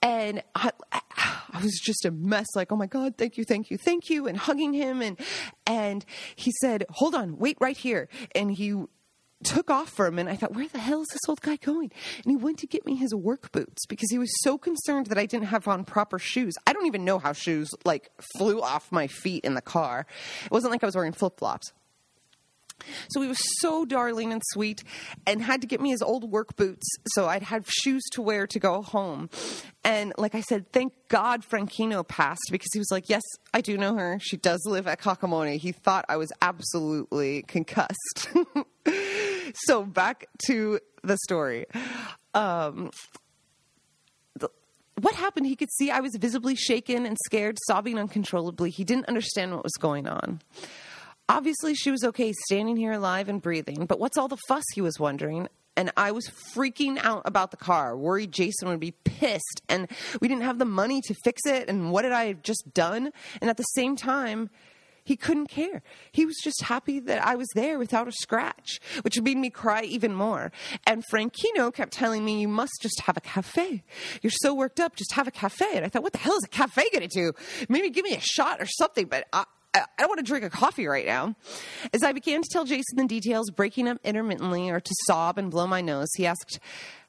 S3: And I, I was just a mess, like, oh my God, thank you, thank you, thank you, and hugging him. And, and he said, hold on, wait right here. And he took off for a minute. I thought, where the hell is this old guy going? And he went to get me his work boots because he was so concerned that I didn't have on proper shoes. I don't even know how shoes like flew off my feet in the car. It wasn't like I was wearing flip flops. So he was so darling and sweet and had to get me his old work boots so I'd have shoes to wear to go home. And like I said, thank God Franchino passed because he was like, Yes, I do know her. She does live at Cacamone. He thought I was absolutely concussed. <laughs> so back to the story. Um, what happened? He could see I was visibly shaken and scared, sobbing uncontrollably. He didn't understand what was going on. Obviously, she was okay standing here alive and breathing, but what's all the fuss? He was wondering. And I was freaking out about the car, worried Jason would be pissed, and we didn't have the money to fix it. And what had I just done? And at the same time, he couldn't care. He was just happy that I was there without a scratch, which made me cry even more. And Franchino kept telling me, You must just have a cafe. You're so worked up, just have a cafe. And I thought, What the hell is a cafe going to do? Maybe give me a shot or something, but I, I don't want to drink a coffee right now. As I began to tell Jason the details, breaking up intermittently or to sob and blow my nose, he asked,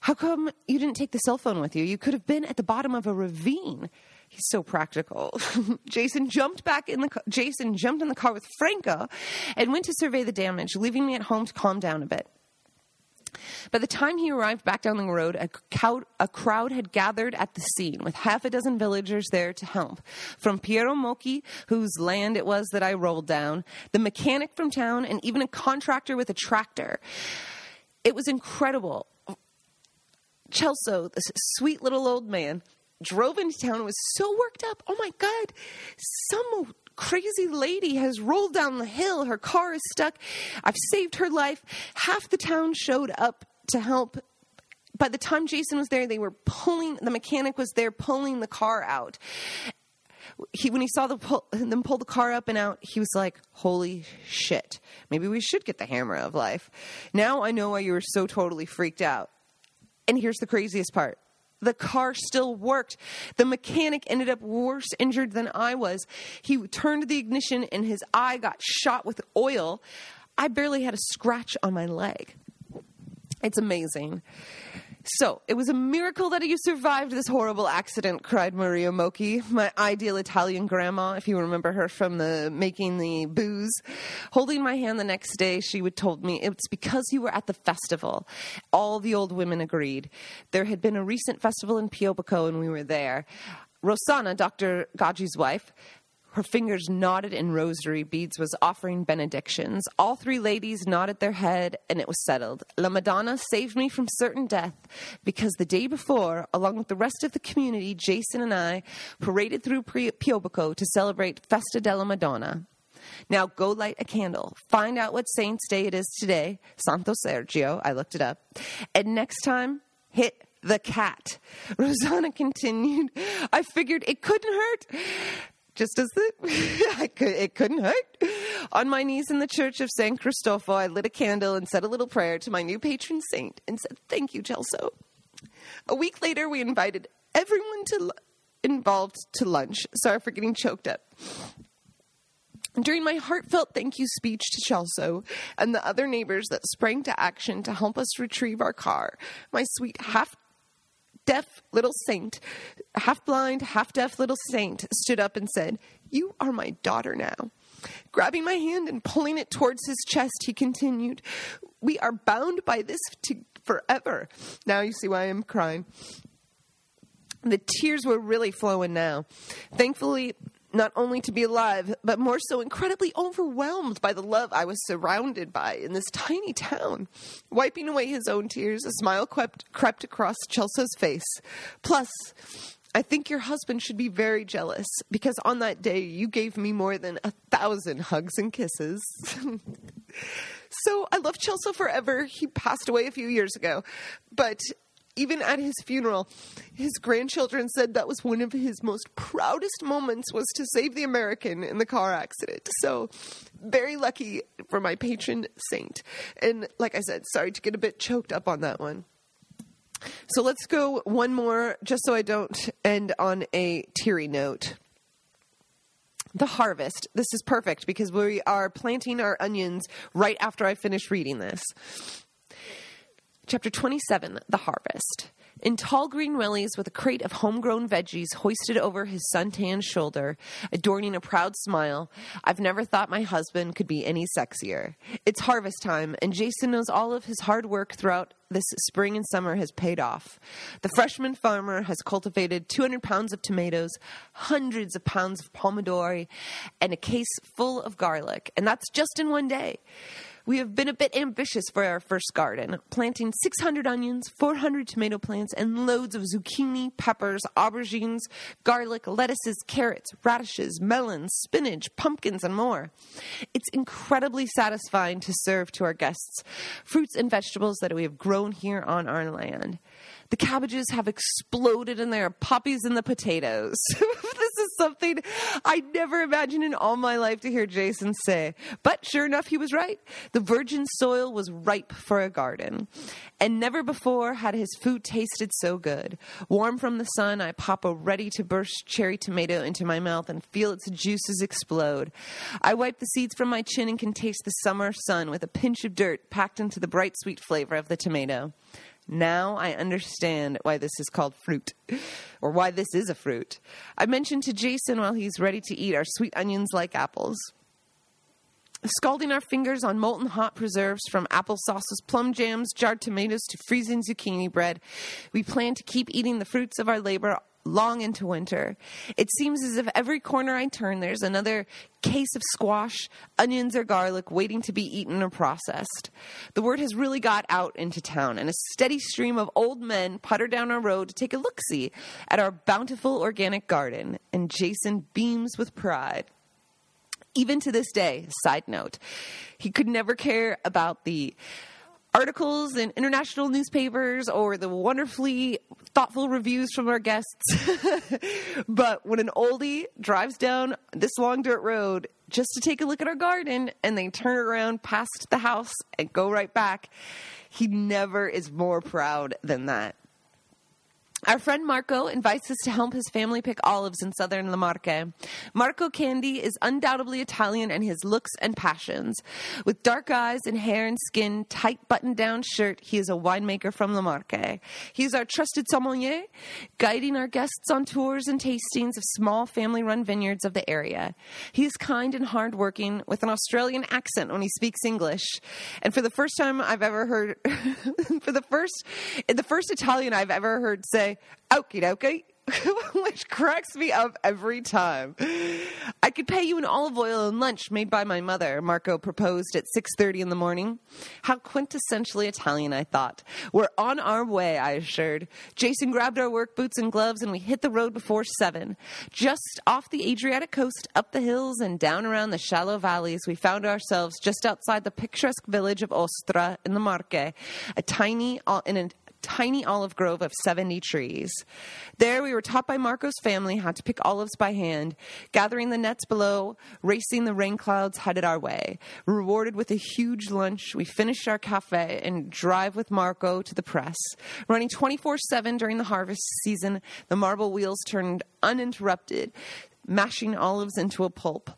S3: How come you didn't take the cell phone with you? You could have been at the bottom of a ravine. He's so practical. <laughs> Jason jumped back in the car. Jason jumped in the car with Franca and went to survey the damage, leaving me at home to calm down a bit. By the time he arrived back down the road, a crowd, a crowd, had gathered at the scene with half a dozen villagers there to help. From Piero Mocchi, whose land it was that I rolled down, the mechanic from town, and even a contractor with a tractor. It was incredible. Celso, this sweet little old man, drove into town and was so worked up. Oh my God, some crazy lady has rolled down the hill. Her car is stuck. I've saved her life. Half the town showed up to help. By the time Jason was there, they were pulling, the mechanic was there pulling the car out. He, when he saw the pull, them pull the car up and out, he was like, "Holy shit! Maybe we should get the hammer of life." Now I know why you were so totally freaked out. And here's the craziest part: the car still worked. The mechanic ended up worse injured than I was. He turned the ignition and his eye got shot with oil. I barely had a scratch on my leg. It's amazing. So, it was a miracle that you survived this horrible accident, cried Maria Mocchi, my ideal Italian grandma, if you remember her from the making the booze. Holding my hand the next day, she would told me it's because you were at the festival. All the old women agreed. There had been a recent festival in Piobico and we were there. Rosanna, Dr. Gaggi's wife, her fingers knotted in rosary beads, was offering benedictions. All three ladies nodded their head, and it was settled. La Madonna saved me from certain death because the day before, along with the rest of the community, Jason and I paraded through Piobico to celebrate Festa della Madonna. Now go light a candle. Find out what saint's day it is today. Santo Sergio. I looked it up. And next time, hit the cat. <laughs> Rosanna continued. I figured it couldn't hurt just as the, <laughs> could, it couldn't hurt. On my knees in the church of San Cristoforo, I lit a candle and said a little prayer to my new patron saint and said, Thank you, Celso. A week later, we invited everyone to involved to lunch. Sorry for getting choked up. During my heartfelt thank you speech to Celso and the other neighbors that sprang to action to help us retrieve our car, my sweet half deaf little saint, half blind, half deaf little saint, stood up and said, You are my daughter now. Grabbing my hand and pulling it towards his chest, he continued, We are bound by this to forever. Now you see why I'm crying. The tears were really flowing now. Thankfully, not only to be alive, but more so incredibly overwhelmed by the love I was surrounded by in this tiny town. Wiping away his own tears, a smile crept, crept across Celso's face. Plus, I think your husband should be very jealous because on that day you gave me more than a thousand hugs and kisses. <laughs> so I love Celso forever. He passed away a few years ago, but even at his funeral, his grandchildren said that was one of his most proudest moments was to save the American in the car accident. So very lucky for my patron saint. And like I said, sorry to get a bit choked up on that one. So let's go one more, just so I don't end on a teary note. The harvest. This is perfect because we are planting our onions right after I finish reading this. Chapter 27 The Harvest. In tall green wellies with a crate of homegrown veggies hoisted over his suntanned shoulder, adorning a proud smile, I've never thought my husband could be any sexier. It's harvest time, and Jason knows all of his hard work throughout this spring and summer has paid off. The freshman farmer has cultivated 200 pounds of tomatoes, hundreds of pounds of pomodori, and a case full of garlic, and that's just in one day. We have been a bit ambitious for our first garden, planting 600 onions, 400 tomato plants, and loads of zucchini, peppers, aubergines, garlic, lettuces, carrots, radishes, melons, spinach, pumpkins, and more. It's incredibly satisfying to serve to our guests fruits and vegetables that we have grown here on our land. The cabbages have exploded and there are poppies in the potatoes. <laughs> something I never imagined in all my life to hear Jason say. But sure enough, he was right. The virgin soil was ripe for a garden. And never before had his food tasted so good. Warm from the sun, I pop a ready to burst cherry tomato into my mouth and feel its juices explode. I wipe the seeds from my chin and can taste the summer sun with a pinch of dirt packed into the bright sweet flavor of the tomato. Now I understand why this is called fruit, or why this is a fruit. I mentioned to Jason while he's ready to eat our sweet onions like apples. Scalding our fingers on molten hot preserves from apple sauces, plum jams, jarred tomatoes to freezing zucchini bread, we plan to keep eating the fruits of our labor long into winter. It seems as if every corner I turn, there's another case of squash, onions, or garlic waiting to be eaten or processed. The word has really got out into town, and a steady stream of old men putter down our road to take a look see at our bountiful organic garden, and Jason beams with pride even to this day, side note, he could never care about the articles in international newspapers or the wonderfully thoughtful reviews from our guests. <laughs> but when an oldie drives down this long dirt road just to take a look at our garden and they turn around past the house and go right back, he never is more proud than that. Our friend Marco invites us to help his family pick olives in southern La Marche. Marco Candy is undoubtedly Italian in his looks and passions. With dark eyes and hair and skin, tight button down shirt, he is a winemaker from La Marche. He is our trusted sommelier, guiding our guests on tours and tastings of small family run vineyards of the area. He is kind and hardworking with an Australian accent when he speaks English. And for the first time I've ever heard, <laughs> for the first, the first Italian I've ever heard say, say, okie dokie. <laughs> which cracks me up every time. I could pay you an olive oil and lunch made by my mother, Marco proposed at 6:30 in the morning. How quintessentially Italian, I thought. We're on our way, I assured. Jason grabbed our work boots and gloves and we hit the road before 7. Just off the Adriatic coast, up the hills and down around the shallow valleys, we found ourselves just outside the picturesque village of Ostra in the Marche, a tiny uh, in an tiny olive grove of 70 trees. There, we were taught by Marco's family how to pick olives by hand, gathering the nets below, racing the rain clouds headed our way. Rewarded with a huge lunch, we finished our cafe and drive with Marco to the press. Running 24 7 during the harvest season, the marble wheels turned uninterrupted, mashing olives into a pulp.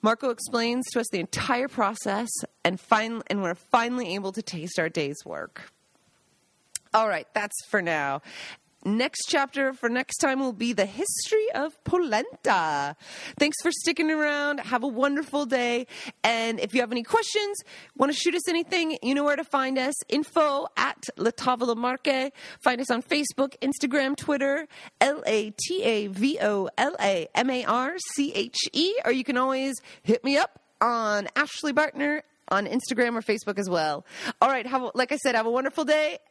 S3: Marco explains to us the entire process, and, fin- and we're finally able to taste our day's work. All right, that's for now. Next chapter for next time will be the history of polenta. Thanks for sticking around. Have a wonderful day. And if you have any questions, want to shoot us anything, you know where to find us. Info at La Tavola Marche. Find us on Facebook, Instagram, Twitter, L A T A V O L A M A R C H E. Or you can always hit me up on Ashley Bartner on Instagram or Facebook as well. All right, have, like I said, have a wonderful day